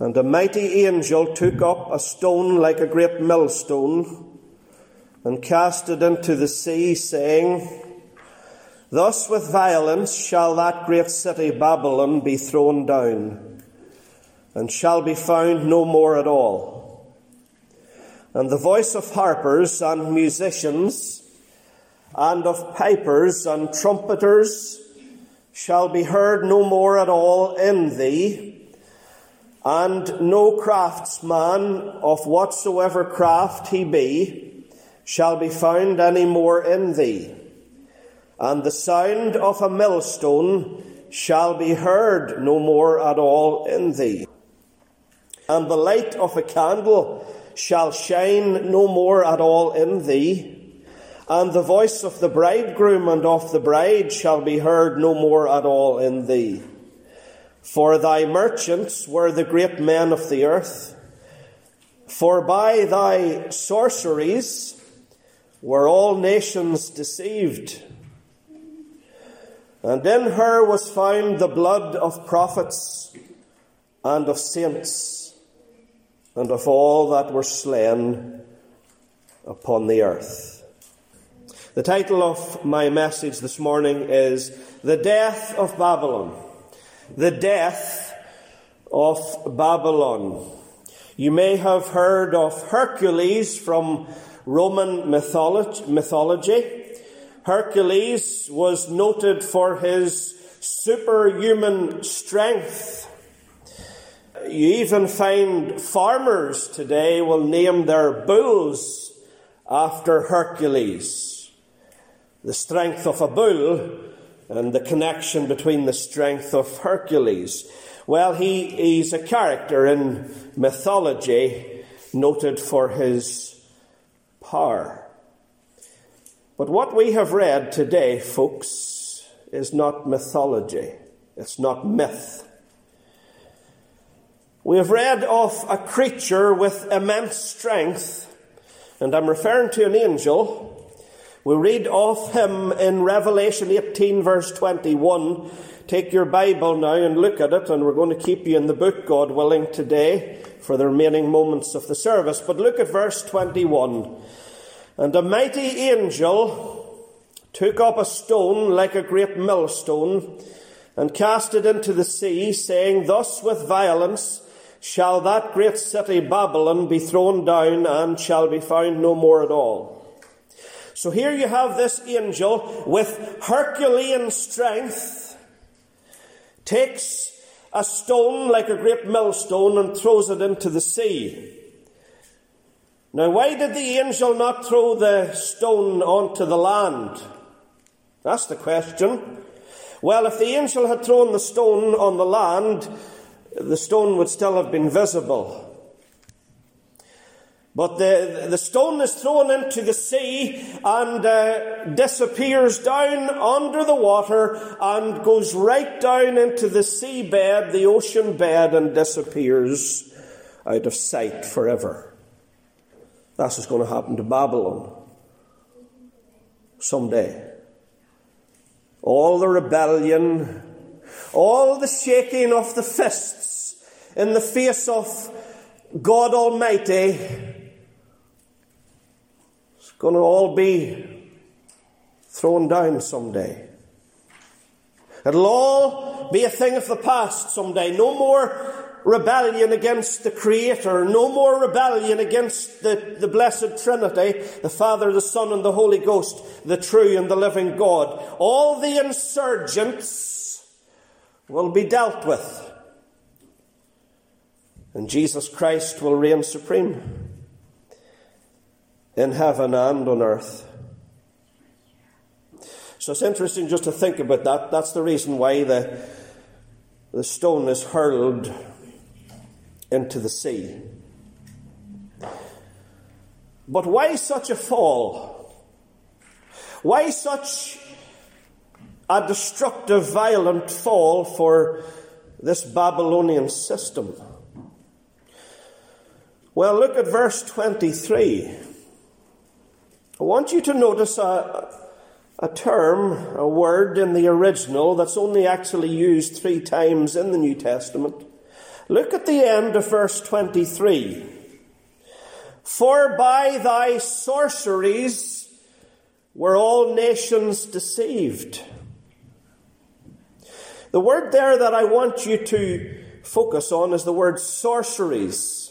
And a mighty angel took up a stone like a great millstone and cast it into the sea, saying, Thus with violence shall that great city Babylon be thrown down, and shall be found no more at all. And the voice of harpers and musicians, and of pipers and trumpeters, shall be heard no more at all in thee and no craftsman of whatsoever craft he be shall be found any more in thee. And the sound of a millstone shall be heard no more at all in thee. And the light of a candle shall shine no more at all in thee. And the voice of the bridegroom and of the bride shall be heard no more at all in thee. For thy merchants were the great men of the earth. For by thy sorceries were all nations deceived. And in her was found the blood of prophets and of saints and of all that were slain upon the earth. The title of my message this morning is The Death of Babylon the death of Babylon. You may have heard of Hercules from Roman mythology. Hercules was noted for his superhuman strength. You even find farmers today will name their bulls after Hercules. The strength of a bull and the connection between the strength of Hercules. Well, he, he's a character in mythology noted for his power. But what we have read today, folks, is not mythology. It's not myth. We have read of a creature with immense strength, and I'm referring to an angel we read of him in Revelation 18, verse 21. Take your Bible now and look at it, and we're going to keep you in the book, God willing, today for the remaining moments of the service. But look at verse 21. And a mighty angel took up a stone like a great millstone and cast it into the sea, saying, Thus with violence shall that great city Babylon be thrown down and shall be found no more at all. So here you have this angel with Herculean strength takes a stone like a great millstone and throws it into the sea. Now, why did the angel not throw the stone onto the land? That's the question. Well, if the angel had thrown the stone on the land, the stone would still have been visible. But the, the stone is thrown into the sea and uh, disappears down under the water and goes right down into the seabed, the ocean bed, and disappears out of sight forever. That's what's going to happen to Babylon someday. All the rebellion, all the shaking of the fists in the face of God Almighty going to all be thrown down someday. It'll all be a thing of the past someday. No more rebellion against the Creator. No more rebellion against the, the Blessed Trinity, the Father, the Son, and the Holy Ghost, the true and the living God. All the insurgents will be dealt with. And Jesus Christ will reign supreme in heaven and on earth. So it's interesting just to think about that. That's the reason why the, the stone is hurled into the sea. But why such a fall? Why such a destructive, violent fall for this Babylonian system? Well, look at verse 23. I want you to notice a, a term, a word in the original that's only actually used three times in the New Testament. Look at the end of verse 23. For by thy sorceries were all nations deceived. The word there that I want you to focus on is the word sorceries.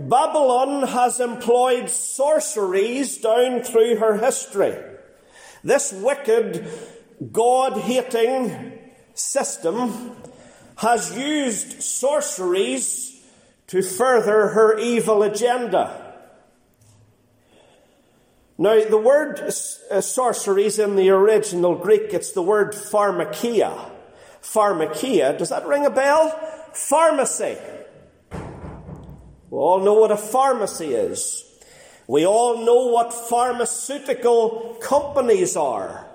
Babylon has employed sorceries down through her history. This wicked, God hating system has used sorceries to further her evil agenda. Now, the word uh, sorceries in the original Greek, it's the word pharmakia. Pharmakia, does that ring a bell? Pharmacy. We all know what a pharmacy is. We all know what pharmaceutical companies are,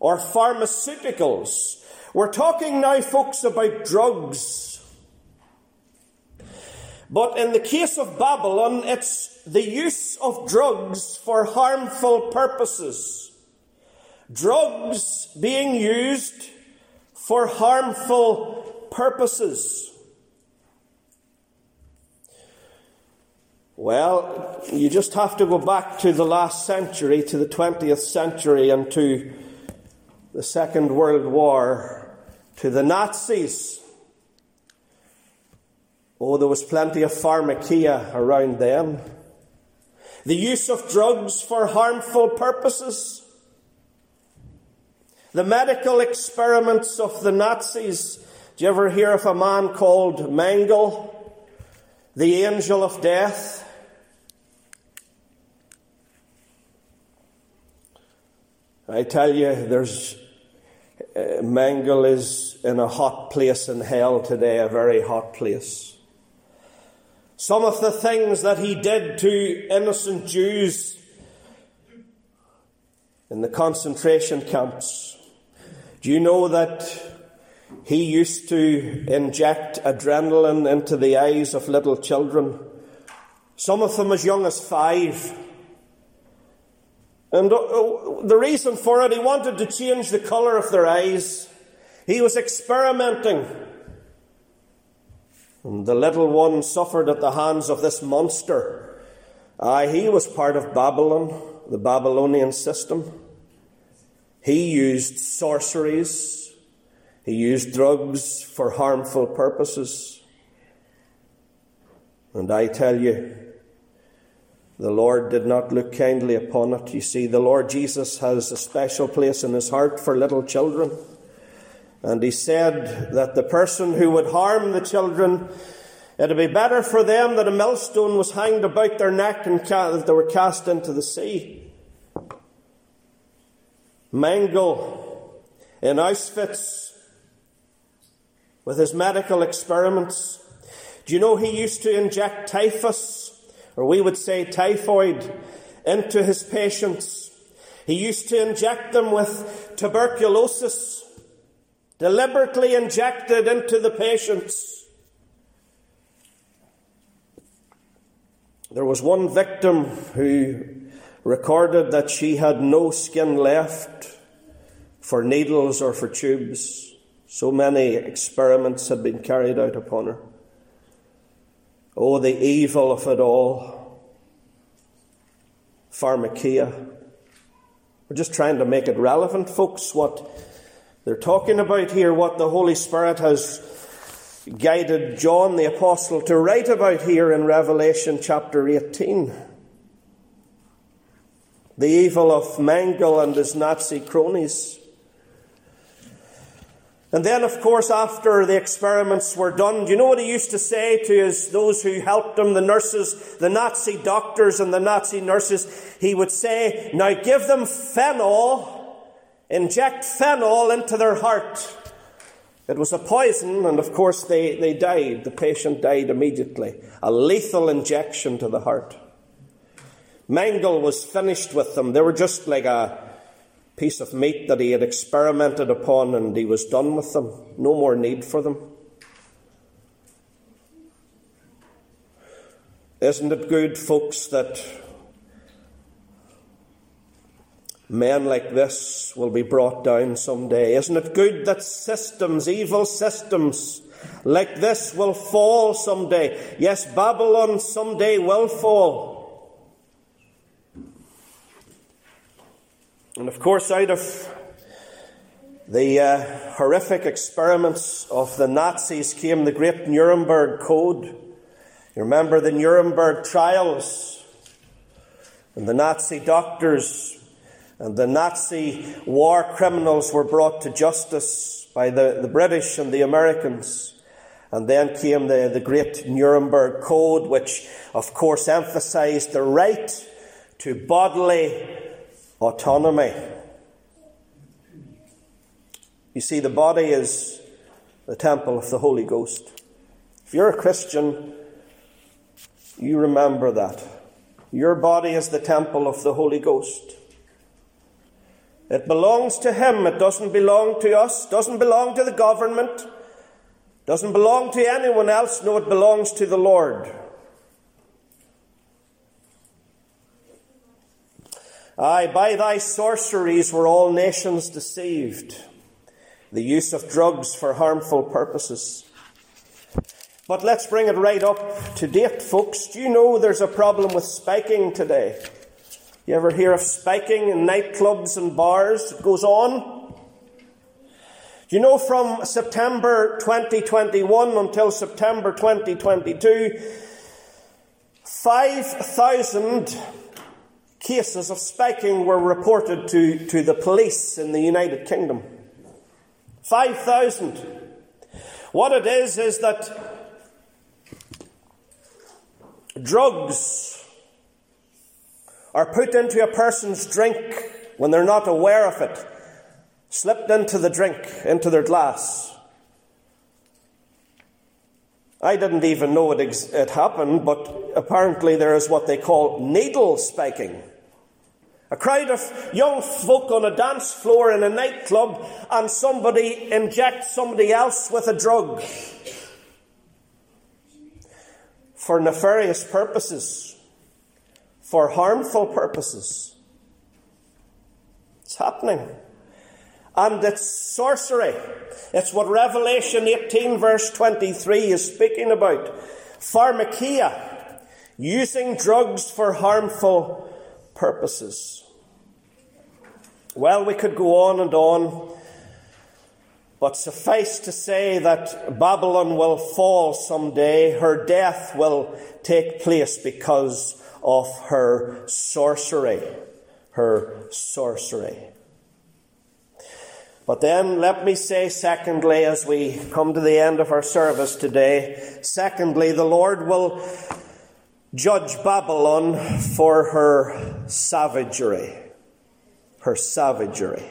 or pharmaceuticals. We're talking now, folks, about drugs. But in the case of Babylon, it's the use of drugs for harmful purposes. Drugs being used for harmful purposes. Well, you just have to go back to the last century, to the 20th century, and to the Second World War to the Nazis. Oh, there was plenty of pharmakia around them. The use of drugs for harmful purposes. The medical experiments of the Nazis. Do you ever hear of a man called Mengele, the angel of death? I tell you, there's uh, is in a hot place in hell today, a very hot place. Some of the things that he did to innocent Jews in the concentration camps. Do you know that he used to inject adrenaline into the eyes of little children? Some of them as young as five. And uh, the reason for it, he wanted to change the colour of their eyes. He was experimenting. And the little one suffered at the hands of this monster. Aye, he was part of Babylon, the Babylonian system. He used sorceries. He used drugs for harmful purposes. And I tell you, the Lord did not look kindly upon it. You see, the Lord Jesus has a special place in his heart for little children. And he said that the person who would harm the children, it'd be better for them that a millstone was hanged about their neck and that they were cast into the sea. Mengele in Auschwitz with his medical experiments. Do you know he used to inject typhus or we would say typhoid, into his patients. He used to inject them with tuberculosis, deliberately injected into the patients. There was one victim who recorded that she had no skin left for needles or for tubes. So many experiments had been carried out upon her. Oh, the evil of it all. Pharmakia. We're just trying to make it relevant, folks, what they're talking about here, what the Holy Spirit has guided John the Apostle to write about here in Revelation chapter 18. The evil of Mengele and his Nazi cronies. And then, of course, after the experiments were done, do you know what he used to say to his, those who helped him, the nurses, the Nazi doctors and the Nazi nurses? He would say, now give them phenol, inject phenol into their heart. It was a poison, and of course they, they died. The patient died immediately. A lethal injection to the heart. Mengele was finished with them. They were just like a, piece of meat that he had experimented upon and he was done with them. No more need for them. Isn't it good, folks, that men like this will be brought down someday? Isn't it good that systems, evil systems, like this will fall someday. Yes, Babylon someday will fall. And of course, out of the uh, horrific experiments of the Nazis came the great Nuremberg Code. You remember the Nuremberg trials and the Nazi doctors and the Nazi war criminals were brought to justice by the, the British and the Americans. And then came the, the great Nuremberg Code, which of course emphasized the right to bodily autonomy. You see, the body is the temple of the Holy Ghost. If you're a Christian, you remember that. Your body is the temple of the Holy Ghost. It belongs to Him. It doesn't belong to us, doesn't belong to the government, doesn't belong to anyone else. No, it belongs to the Lord. Aye, by thy sorceries were all nations deceived. The use of drugs for harmful purposes. But let's bring it right up to date, folks. Do you know there's a problem with spiking today? You ever hear of spiking in nightclubs and bars? It goes on. Do you know from September 2021 until September 2022, 5,000 cases of spiking were reported to, to the police in the United Kingdom. 5,000. What it is, is that drugs are put into a person's drink when they're not aware of it, slipped into the drink, into their glass. I didn't even know it, ex- it happened, but apparently there is what they call needle spiking. A crowd of young folk on a dance floor in a nightclub, and somebody injects somebody else with a drug for nefarious purposes for harmful purposes. It's happening. And it's sorcery. It's what Revelation 18, verse 23 is speaking about. Pharmakia, using drugs for harmful purposes. Well, we could go on and on, but suffice to say that Babylon will fall someday. Her death will take place because of her sorcery. Her sorcery. But then let me say, secondly, as we come to the end of our service today, secondly, the Lord will judge Babylon for her savagery. Her savagery.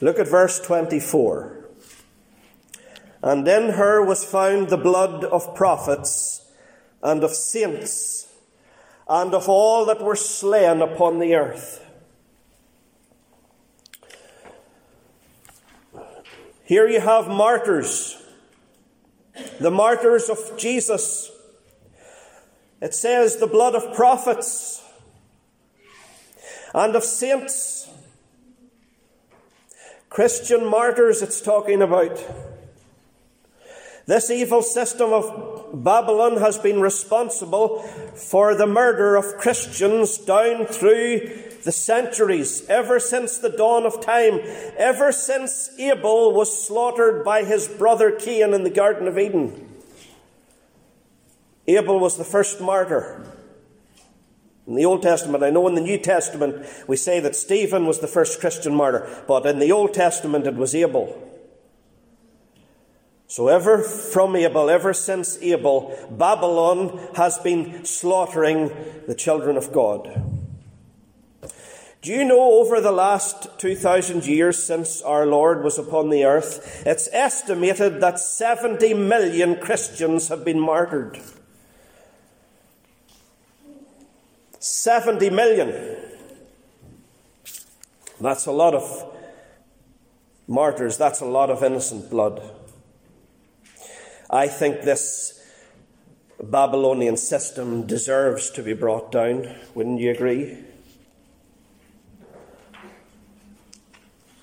Look at verse 24. And in her was found the blood of prophets and of saints and of all that were slain upon the earth. Here you have martyrs, the martyrs of Jesus. It says the blood of prophets and of saints. Christian martyrs, it's talking about. This evil system of Babylon has been responsible for the murder of Christians down through the centuries, ever since the dawn of time, ever since Abel was slaughtered by his brother Cain in the Garden of Eden. Abel was the first martyr. In the Old Testament, I know in the New Testament we say that Stephen was the first Christian martyr, but in the Old Testament it was Abel. So, ever from Abel, ever since Abel, Babylon has been slaughtering the children of God. Do you know over the last 2,000 years since our Lord was upon the earth, it's estimated that 70 million Christians have been martyred? 70 million. That's a lot of martyrs, that's a lot of innocent blood. I think this Babylonian system deserves to be brought down. Wouldn't you agree?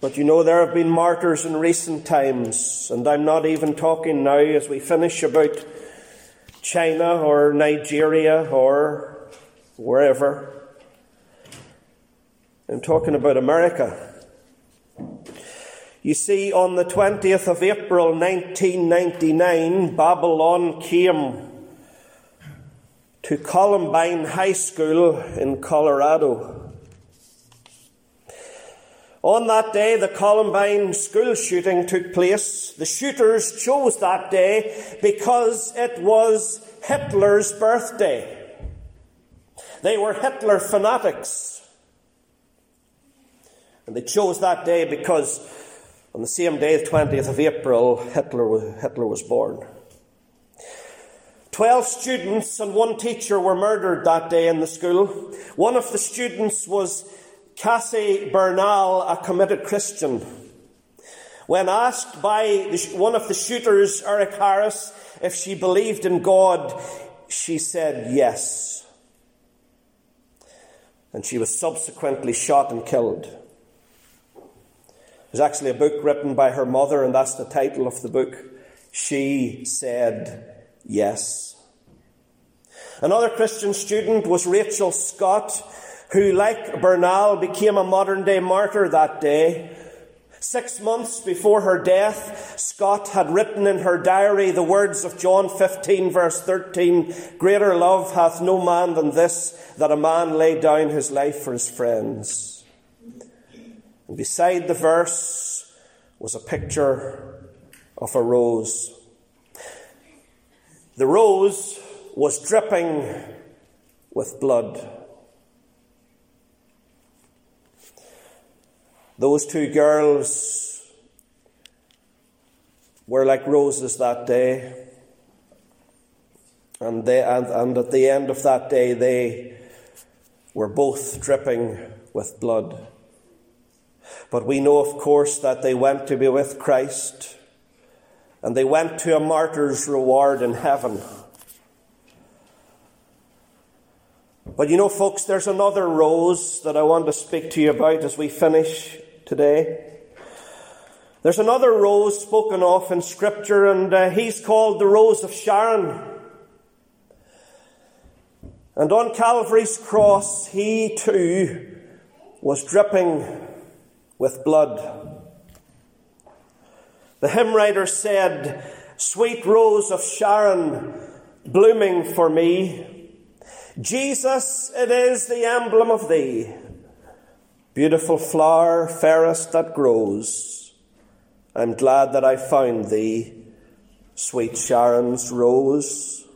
But you know, there have been martyrs in recent times, and I'm not even talking now as we finish about China or Nigeria or wherever. I'm talking about America. You see, on the 20th of April 1999, Babylon came to Columbine High School in Colorado. On that day, the Columbine school shooting took place. The shooters chose that day because it was Hitler's birthday. They were Hitler fanatics. And they chose that day because on the same day, the 20th of April, Hitler, Hitler was born. Twelve students and one teacher were murdered that day in the school. One of the students was Cassie Bernall, a committed Christian. When asked by one of the shooters, Eric Harris, if she believed in God, she said yes. And she was subsequently shot and killed. There's actually a book written by her mother, and that's the title of the book. She said yes. Another Christian student was Rachel Scott, who, like Bernall, became a modern day martyr that day. Six months before her death, Scott had written in her diary the words of John 15, verse 13 Greater love hath no man than this, that a man lay down his life for his friends. And beside the verse was a picture of a rose. The rose was dripping with blood. Those two girls were like roses that day. And, they, and, and at the end of that day, they were both dripping with blood. But we know, of course, that they went to be with Christ and they went to a martyr's reward in heaven. But you know, folks, there's another rose that I want to speak to you about as we finish today. There's another rose spoken of in Scripture, and uh, he's called the Rose of Sharon. And on Calvary's cross, he too was dripping with blood. The hymn writer said, Sweet rose of Sharon, blooming for me, Jesus, it is the emblem of thee. Beautiful flower, fairest that grows. I'm glad that I found thee, sweet Sharon's rose.